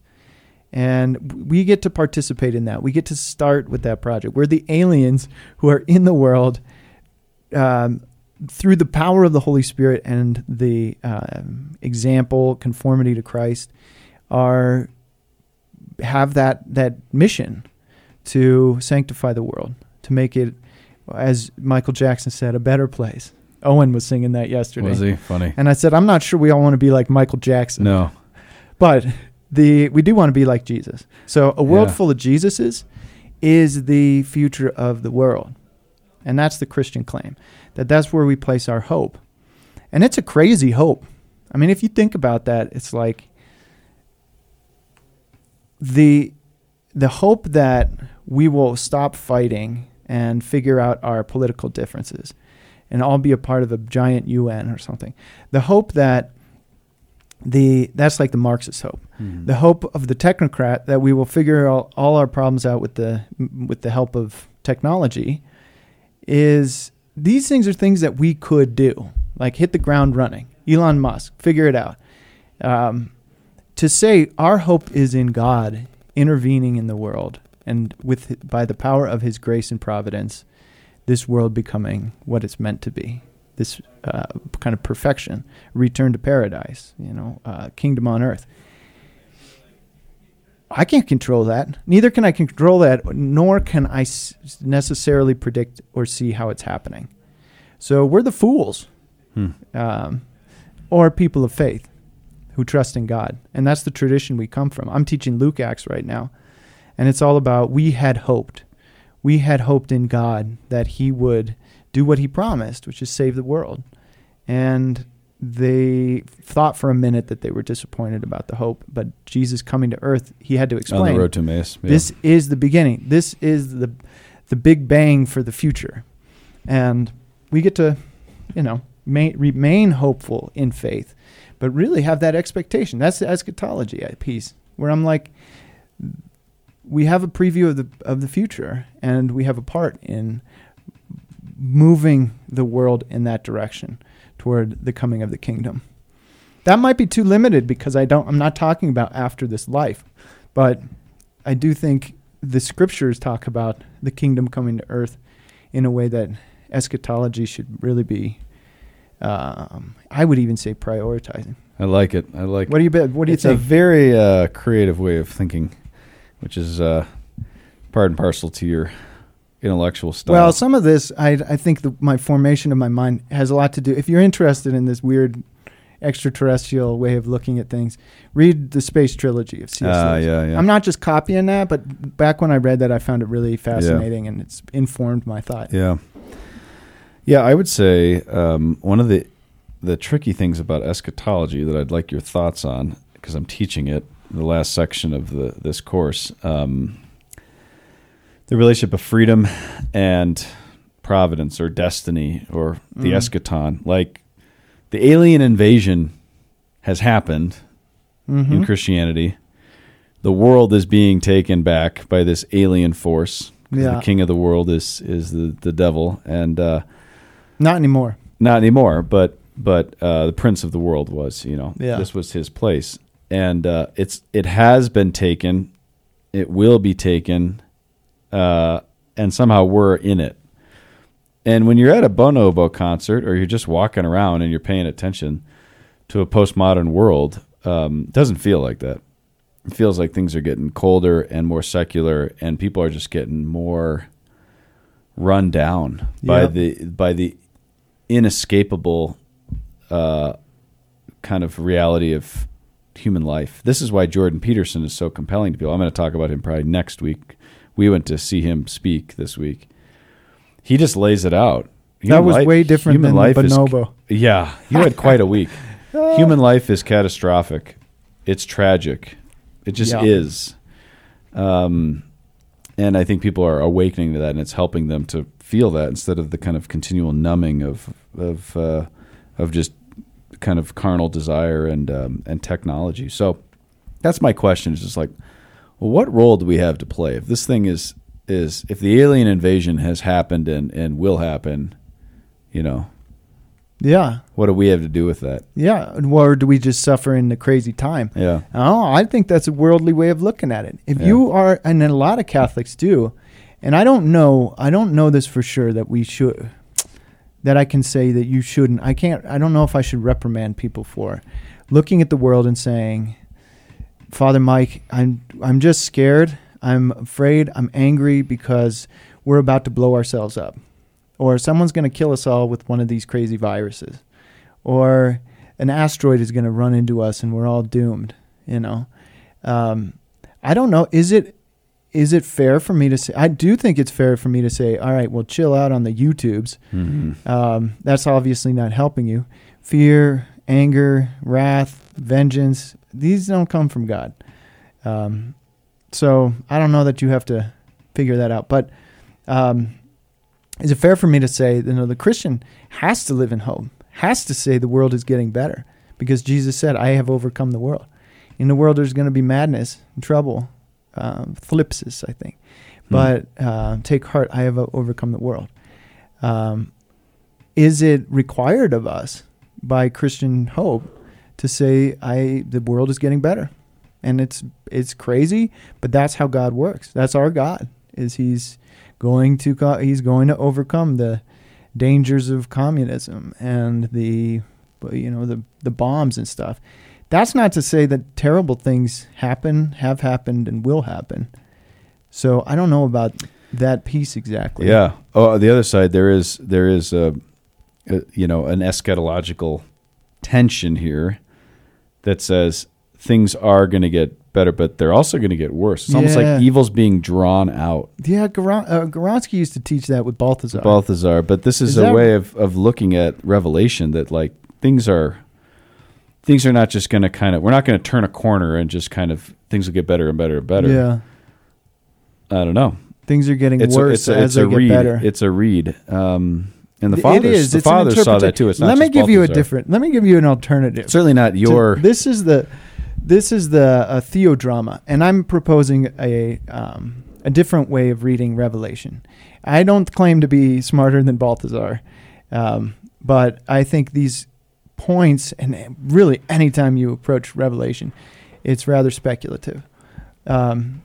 And we get to participate in that. We get to start with that project. We're the aliens who are in the world um, through the power of the Holy Spirit and the um, example, conformity to Christ, are have that that mission to sanctify the world, to make it, as Michael Jackson said, a better place. Owen was singing that yesterday. Was he funny? And I said, I'm not sure we all want to be like Michael Jackson. No. But the we do want to be like Jesus. So a world Yeah. full of Jesuses is the future of the world. And that's the Christian claim. That that's where we place our hope. And it's a crazy hope. I mean, if you think about that, it's like the the hope that we will stop fighting and figure out our political differences and all be a part of a giant UN or something. The hope that the that's like the Marxist hope. Hmm. The hope of the technocrat that we will figure all, all our problems out with the with the help of technology is these things are things that we could do, like hit the ground running. Elon Musk, figure it out. Um, to say our hope is in God intervening in the world and with by the power of His grace and providence, this world becoming what it's meant to be. This uh, kind of perfection, return to paradise, you know, uh, kingdom on earth. I can't control that. Neither can I control that, nor can I s- necessarily predict or see how it's happening. So we're the fools, Hmm. um, or people of faith who trust in God, and that's the tradition we come from. I'm teaching Luke Acts right now, and it's all about we had hoped, we had hoped in God that He would do what He promised, which is save the world, and they thought for a minute that they were disappointed about the hope, but Jesus coming to earth, He had to explain. On the road to Emmaus. Yeah. this is the beginning. This is the the big bang for the future, and we get to, you know, ma- remain hopeful in faith, but really have that expectation. That's the eschatology uh, piece, where I'm like, we have a preview of the of the future, and we have a part in moving the world in that direction toward the coming of the kingdom. That might be too limited because I don't. I'm not talking about after this life, but I do think the scriptures talk about the kingdom coming to earth in a way that eschatology should really be. Um, I would even say prioritizing. I like it. I like. What do you bet? What do you it's think? a very uh, creative way of thinking, which is uh, part and parcel to your intellectual style. Well, some of this, I, I think the, my formation of my mind has a lot to do. If you're interested in this weird extraterrestrial way of looking at things, read the Space Trilogy of C.S. Ah, Lewis. yeah, yeah. I'm not just copying that, but back when I read that, I found it really fascinating and it's informed my thought. Yeah. Yeah, I would say um, one of the the tricky things about eschatology that I'd like your thoughts on because I'm teaching it the last section of the this course. Um, the relationship of freedom and providence or destiny or the Mhm. eschaton. Like the alien invasion has happened Mhm. in Christianity. The world is being taken back by this alien force. Yeah. The king of the world is is the, the devil, and uh, Not anymore. not anymore. But but uh, the prince of the world was. You know, Yeah. this was his place, and uh, it's it has been taken. It will be taken, uh, and somehow we're in it. And when you're at a bonobo concert, or you're just walking around and you're paying attention to a postmodern world, um, it doesn't feel like that. It feels like things are getting colder and more secular, and people are just getting more run down by the by the inescapable uh, kind of reality of human life. This is why Jordan Peterson is so compelling to people. I'm going to talk about him probably next week. We went to see him speak this week. He just lays it out. that was li- way different human than life the is- bonobo. yeah, you had quite a week. [LAUGHS] Human life is catastrophic. It's tragic. It just Yeah. is. Um, and I think people are awakening to that, and it's helping them to feel that instead of the kind of continual numbing of of uh, of just kind of carnal desire and um, and technology. So that's my question. Is just like, well, what role do we have to play if this thing is is if the alien invasion has happened and and will happen, you know, Yeah. what do we have to do with that? Yeah. Or do we just suffer in the crazy time? Yeah. Oh, I think that's a worldly way of looking at it. If Yeah. you are, and a lot of Catholics do, and I don't know, I don't know this for sure that we should, that I can say that you shouldn't. I can't. I don't know if I should reprimand people for looking at the world and saying, Father Mike, I'm I'm just scared. I'm afraid. I'm angry because we're about to blow ourselves up, or someone's going to kill us all with one of these crazy viruses, or an asteroid is going to run into us and we're all doomed. You know, um, I don't know. Is it is it fair for me to say? I do think it's fair for me to say, all right, well, chill out on the YouTubes. Mm-hmm. Um, that's obviously not helping you. Fear, anger, wrath, vengeance, these don't come from God. Um, so I don't know that you have to figure that out. But um, is it fair for me to say, you know, the Christian has to live in hope, has to say the world is getting better because Jesus said, I have overcome the world. In the world, there's going to be madness and trouble, um, thlipsis, I think. But uh, take heart, I have overcome the world. Um, is it required of us by Christian hope to say I the world is getting better? And it's it's crazy, but that's how God works. That's our God. Is he's going to co- he's going to overcome the dangers of communism and the you know the the bombs and stuff. That's not to say that terrible things happen, have happened, and will happen. So I don't know about that piece exactly. Yeah. Oh, the other side there is there is a, a you know an eschatological tension here that says things are going to get better, but they're also going to get worse. It's almost like evil's being drawn out. Yeah, Goran- uh, used to teach that with Balthasar. Balthasar, but this is, Is a way of, of looking at Revelation that like things are things are not just going to kind of we're not going to turn a corner and just kind of things will get better and better and better. Yeah, I don't know. things are getting It's worse a, it's a, as it's they a get read. better. It's a read. Um, and the father, fathers, is. the It's an fathers saw that too. It's not let me give you a different. Let me give you an alternative. Certainly not to- your. this is the this is the uh, theodrama, and I'm proposing a um, a different way of reading Revelation. I don't claim to be smarter than Balthasar, um, but I think these points, and really anytime you approach Revelation, it's rather speculative. Um,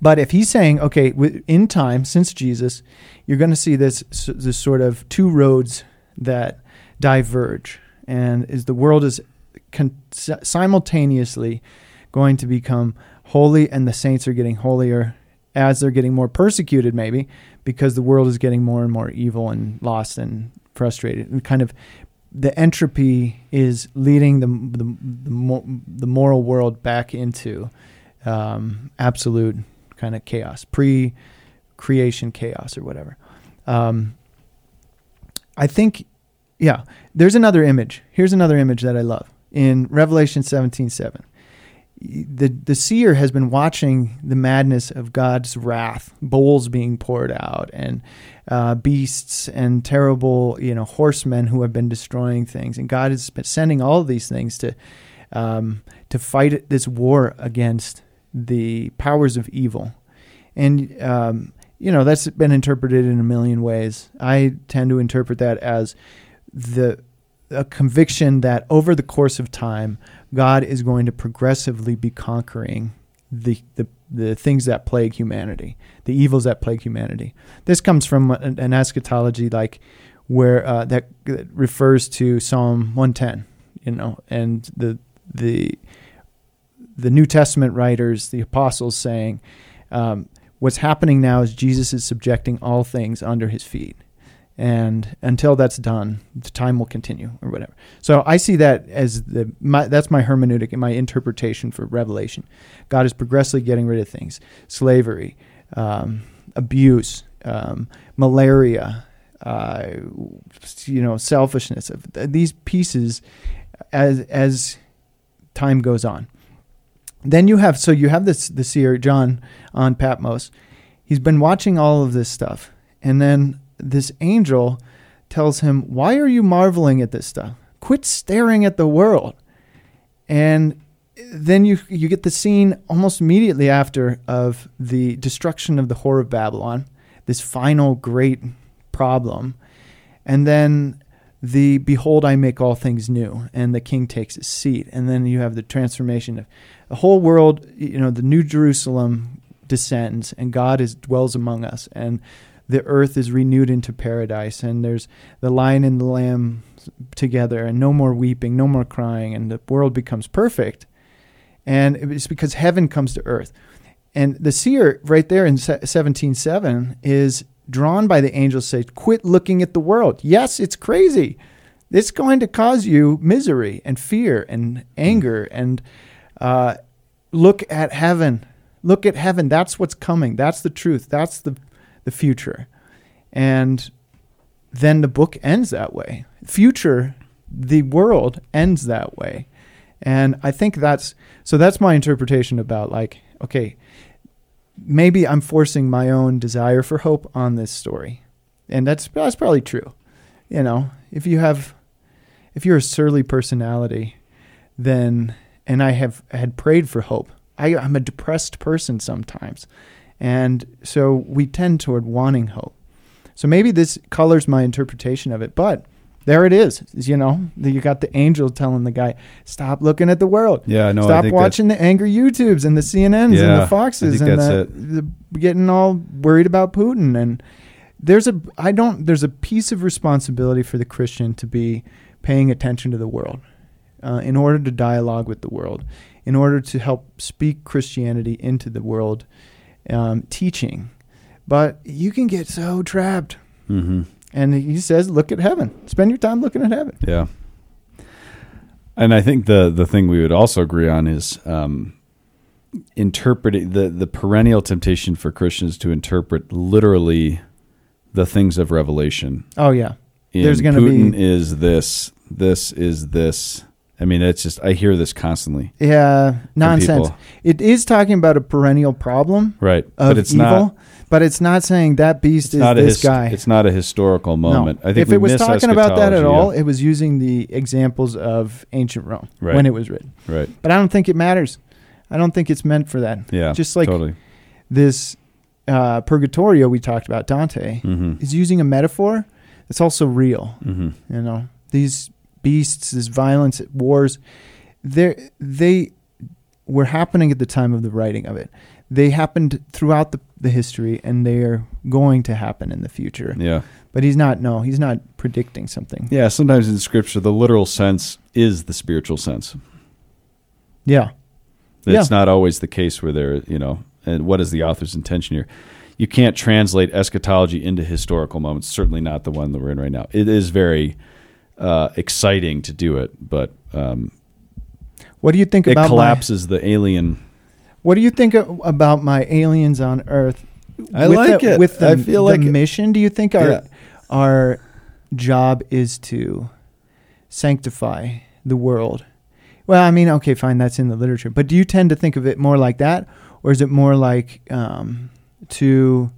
but if he's saying, okay, in time since Jesus, you're going to see this this sort of two roads that diverge, and is the world is con- simultaneously going to become holy, and the saints are getting holier, as they're getting more persecuted, maybe because the world is getting more and more evil and lost and frustrated, and kind of the entropy is leading the the the, mo- the moral world back into um, absolute kind of chaos, pre-creation chaos or whatever. Um, I think, yeah. There's another image. Here's another image that I love in Revelation 17:7 the the seer has been watching the madness of God's wrath, bowls being poured out, and uh, beasts and terrible you know horsemen who have been destroying things, and God is sending all these things to um, to fight this war against the powers of evil, and um, you know that's been interpreted in a million ways. I tend to interpret that as the a conviction that over the course of time God is going to progressively be conquering the, the, the things that plague humanity, the evils that plague humanity. This comes from an, an eschatology like where uh, that, refers to Psalm 110, you know, and the the the New Testament writers, the apostles, saying, um, "What's happening now is Jesus is subjecting all things under His feet." And until that's done, the time will continue or whatever. So I see that as the my, that's my hermeneutic and my interpretation for Revelation. God is progressively getting rid of things: slavery, um, abuse, um, malaria, uh, you know, selfishness. These pieces, as as time goes on. Then you have so you have this the seer John on Patmos. He's been watching all of this stuff, and then this angel tells him, Why are you marveling at this stuff? Quit staring at the world. And then you you get the scene almost immediately after of the destruction of the whore of Babylon, this final great problem, and then the behold I make all things new, and the king takes his seat, and then you have the transformation of the whole world. You know, the New Jerusalem descends, and God is dwells among us, and the earth is renewed into paradise and there's the lion and the lamb together and no more weeping, no more crying, and the world becomes perfect. And it's because heaven comes to earth. And the seer right there in 17.7 is drawn by the angels say, quit looking at the world. Yes, it's crazy. It's going to cause you misery and fear and anger and uh, look at heaven. Look at heaven. That's what's coming. That's the truth. That's the the future. And then the book ends that way. Future, the world ends that way. And I think that's so that's my interpretation about like, okay, maybe I'm forcing my own desire for hope on this story. And that's that's probably true. You know, if you have if you're a surly personality, then and I have had prayed for hope. I, I'm a depressed person sometimes. And so we tend toward wanting hope. So maybe this colors my interpretation of it, but there it is. You know, you got the angel telling the guy, "Stop looking at the world. Yeah, no. Stop watching the angry YouTubes and the CNNs yeah, and the Foxes and the, the, getting all worried about Putin." And there's a, I don't, there's a piece of responsibility for the Christian to be paying attention to the world, uh, in order to dialogue with the world, in order to help speak Christianity into the world um, teaching. But you can get so trapped. Mm-hmm. And he says, look at heaven. Spend your time looking at heaven. Yeah. And I think the the thing we would also agree on is um, interpreting the the perennial temptation for Christians to interpret literally the things of Revelation. Oh yeah, In there's going to Putin be is this, this is this. I mean, it's just I hear this constantly. yeah nonsense. It is talking about a perennial problem Right, of but it's evil, not. but it's not saying that beast is this his- guy. It's not a historical moment. No. I think if it was talking about that at all, yeah. it was using the examples of ancient Rome Right. when it was written. right? But I don't think it matters. I don't think it's meant for that. Yeah, Just like totally. this uh, Purgatorio we talked about, Dante hmm is using a metaphor. It's also real. hmm You know, these beasts, this violence, wars, they they were happening at the time of the writing of it. They happened throughout the, the history, and they are going to happen in the future. Yeah, But he's not. No, he's not predicting something. yeah. Sometimes in Scripture, the literal sense is the spiritual sense. Yeah. It's Yeah. not always the case where there, you know, and what is the author's intention here? You can't translate eschatology into historical moments. Certainly not the one that we're in right now. It is very uh, exciting to do it, but um, What do you think it about my, collapses the alien. What do you think about my aliens on Earth? I With like the, it. With the, I feel the like it- mission, do you think our Yeah. our job is to sanctify the world? Well, I mean, okay, fine, that's in the literature, but do you tend to think of it more like that, or is it more like um, to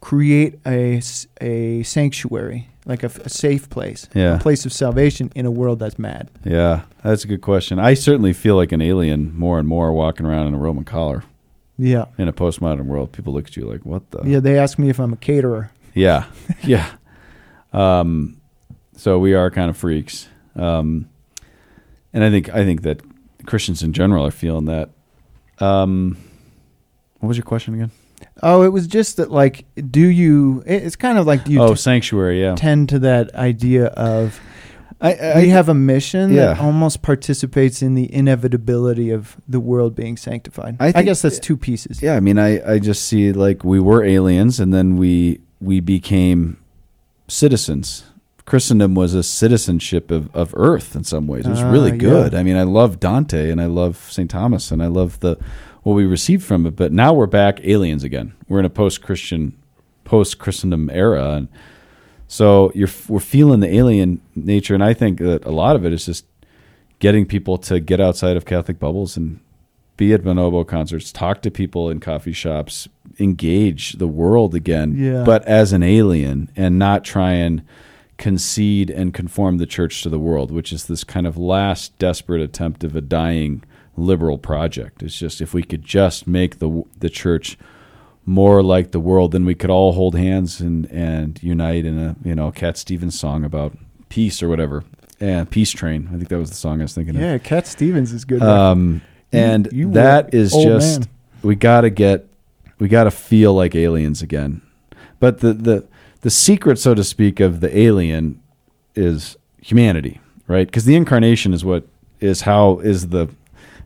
create a, a sanctuary, like a safe place, Yeah. a place of salvation in a world that's mad? Yeah, that's a good question. I certainly feel like an alien more and more walking around in a Roman collar Yeah, in a postmodern world. People look at you like, "What the?" yeah. They ask me if I'm a caterer. Yeah, [LAUGHS] yeah. Um, so we are kind of freaks, um, and I think I think that Christians in general are feeling that. Um, what was your question again? Oh, it was just that, like, do you? It's kind of like do you oh, t- sanctuary. Yeah, tend to that idea of I, I we have a mission that almost participates in the inevitability of the world being sanctified. I I, guess that's two pieces. Yeah, I mean, I, I just see like we were aliens, and then we we became citizens. Christendom was a citizenship of, of Earth in some ways. It was Ah, really yeah. good. I mean, I love Dante and I love St. Thomas and I love the what we received from it. But now we're back aliens again. We're in a post Christian, post Christendom era, and so you're we're feeling the alien nature. And I think that a lot of it is just getting people to get outside of Catholic bubbles and be at bonobo concerts, talk to people in coffee shops, engage the world again, Yeah. but as an alien and not try and concede and conform the church to the world, which is this kind of last desperate attempt of a dying liberal project. It's just if we could just make the the church more like the world, then we could all hold hands and and unite in a you know Cat Stevens song about peace or whatever. Yeah, Peace Train. I think that was the song I was thinking of. Yeah, Cat Stevens is good. Um, and you were that is just man. we got to get we got to feel like aliens again. But the the the secret, so to speak, of the alien is humanity, right? Because the incarnation is what is how is the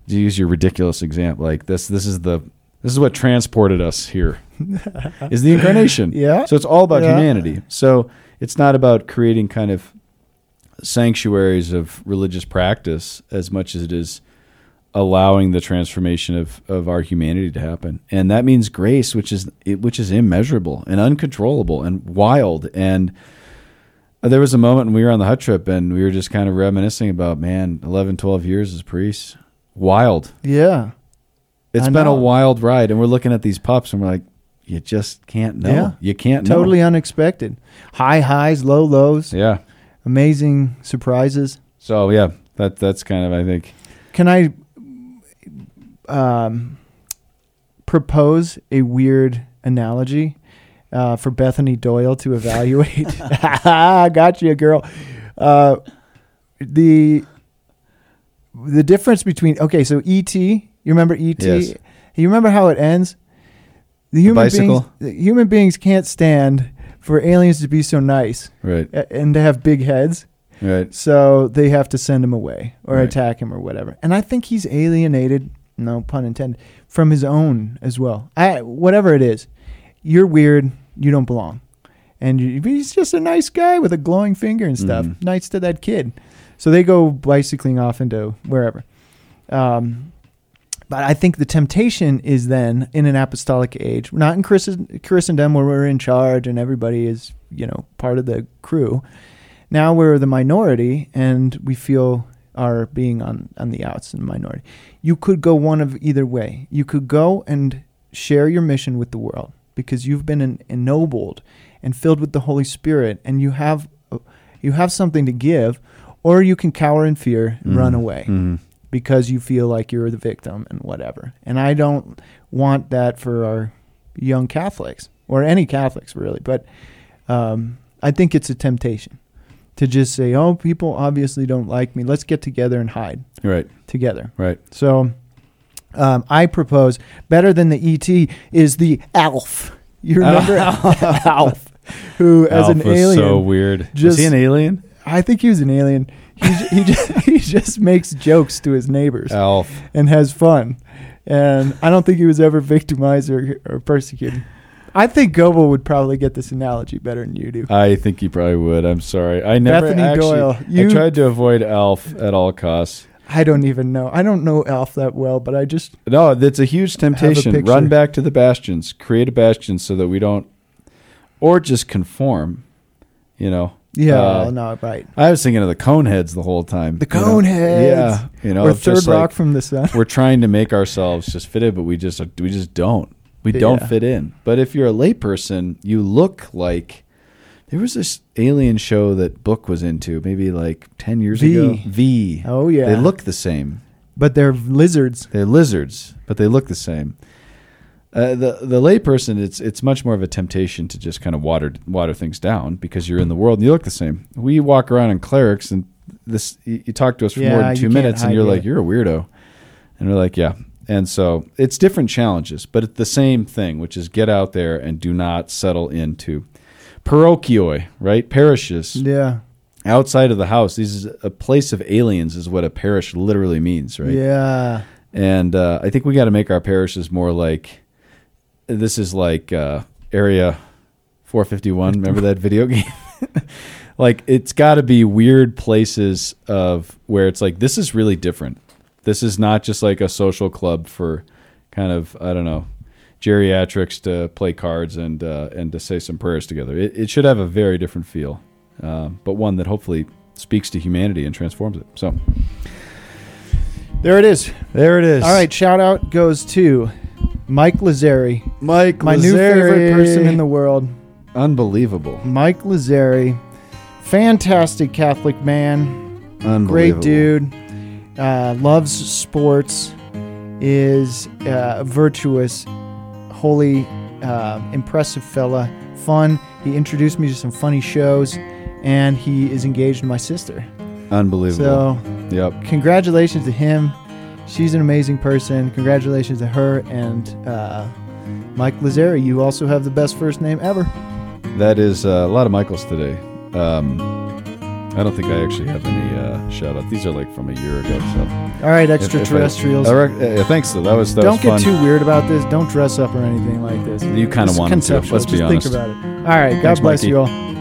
to use your ridiculous example like this. This is the this is what transported us here. [LAUGHS] is the incarnation. Yeah. So it's all about Yeah. humanity. So it's not about creating kind of sanctuaries of religious practice as much as it is allowing the transformation of, of our humanity to happen. And that means grace, which is which is immeasurable and uncontrollable and wild. And there was a moment when we were on the hut trip and we were just kind of reminiscing about, man, 11, 12 years as priests. Wild. yeah. It's I been a wild ride. And we're looking at these pups and we're like, you just can't know. Yeah. You can't know. Totally unexpected. High highs, low lows, Yeah. amazing surprises. So yeah, that that's kind of I think Can I um, propose a weird analogy uh, for Bethany Doyle to evaluate? I got you, girl. Uh, the the difference between okay, so ET. You remember ET? Yes. You remember how it ends? The human bicycle? beings, the human beings can't stand for aliens to be so nice right, a- and to have big heads. right. So they have to send him away or Right. attack him or whatever. And I think he's alienated, no pun intended, from his own as well. I, whatever it is, you're weird. You don't belong. And you, he's just a nice guy with a glowing finger and stuff. Mhm. Nice to that kid. So they go bicycling off into wherever. Um, but I think the temptation is then in an apostolic age, not in Christen- Christendom where we're in charge and everybody is, you know, part of the crew. Now we're the minority and we feel our being on, on the outs the minority. You could go one of either way. You could go and share your mission with the world because you've been en- ennobled and filled with the Holy Spirit and you have you have something to give, or you can cower in fear and run Mhm. away Mhm. because you feel like you're the victim and whatever. And I don't want that for our young Catholics or any Catholics really, but um, I think it's a temptation to just say, "Oh, people obviously don't like me. Let's get together and hide Right, together." right. So um, I propose better than the ET is the Alf. You remember Alf, [LAUGHS] Alf who as an Alf was alien so weird. was just- he an alien? I think he was an alien. He j- he just, [LAUGHS] he just makes jokes to his neighbors Alf. and has fun. and I don't think he was ever victimized or, or persecuted. I think Goebel would probably get this analogy better than you do. I think you probably would. I'm sorry. I never Bethany actually. Doyle, I you- tried to avoid Alf at all costs. I don't even know. I don't know Alf that well, but I just No, that's a huge temptation. picture. Run back to the bastions. Create a bastion so that we don't, or just conform. You know. Yeah, Uh, no, right. I was thinking of the Coneheads the whole time. The? Coneheads. Yeah. You know, it's Third Rock like from the Sun. we're trying to make ourselves just fit in, but we just we just don't. We don't fit in. But if you're a layperson, you look like there was this alien show that Book was into, maybe like ten years V. ago. V. Oh yeah, They look the same. but they're lizards. They're lizards, but they look the same. Uh, the the layperson, it's it's much more of a temptation to just kind of water water things down because you're in the world and you look the same. We walk around in clerics and this you, you talk to us for more than two minutes and you're it. like you're a weirdo, and we're like yeah. And so it's different challenges, but it's the same thing, which is get out there and do not settle into parochioi, right? Parishes Yeah, outside of the house. This is a place of aliens, is what a parish literally means, right? yeah. And uh, I think we got to make our parishes more like this is like uh, Area 451. [LAUGHS] Remember that video game? [LAUGHS] like it's got to be weird places of where it's like this is really different. This is not just like a social club for kind of I don't know geriatrics to play cards and uh, and to say some prayers together. It, it should have a very different feel, um, but one that hopefully speaks to humanity and transforms it. So There it is. there it is. All right, shout out goes to Mike Lazzari, Mike, my new favorite person in the world. unbelievable, Mike Lazzari, fantastic Catholic man, unbelievable, great dude, uh, loves sports, is uh, virtuous, holy, uh, impressive fella, fun. He introduced me to some funny shows, and he is engaged to my sister. unbelievable. So, yep, congratulations to him. She's an amazing person. Congratulations to her and uh, Mike Lazzari. You also have the best first name ever. that is uh, a lot of Michaels today. Um, I don't think I actually have any uh, shout out. These are like from a year ago. So All right, If- if I- extraterrestrials. Rec- uh, thanks. Though that was that Don't was get fun. too weird about this. Don't dress up or anything like this. You This is want to, let's be Just honest. think about it. All right. God Thanks, bless Mikey. you all.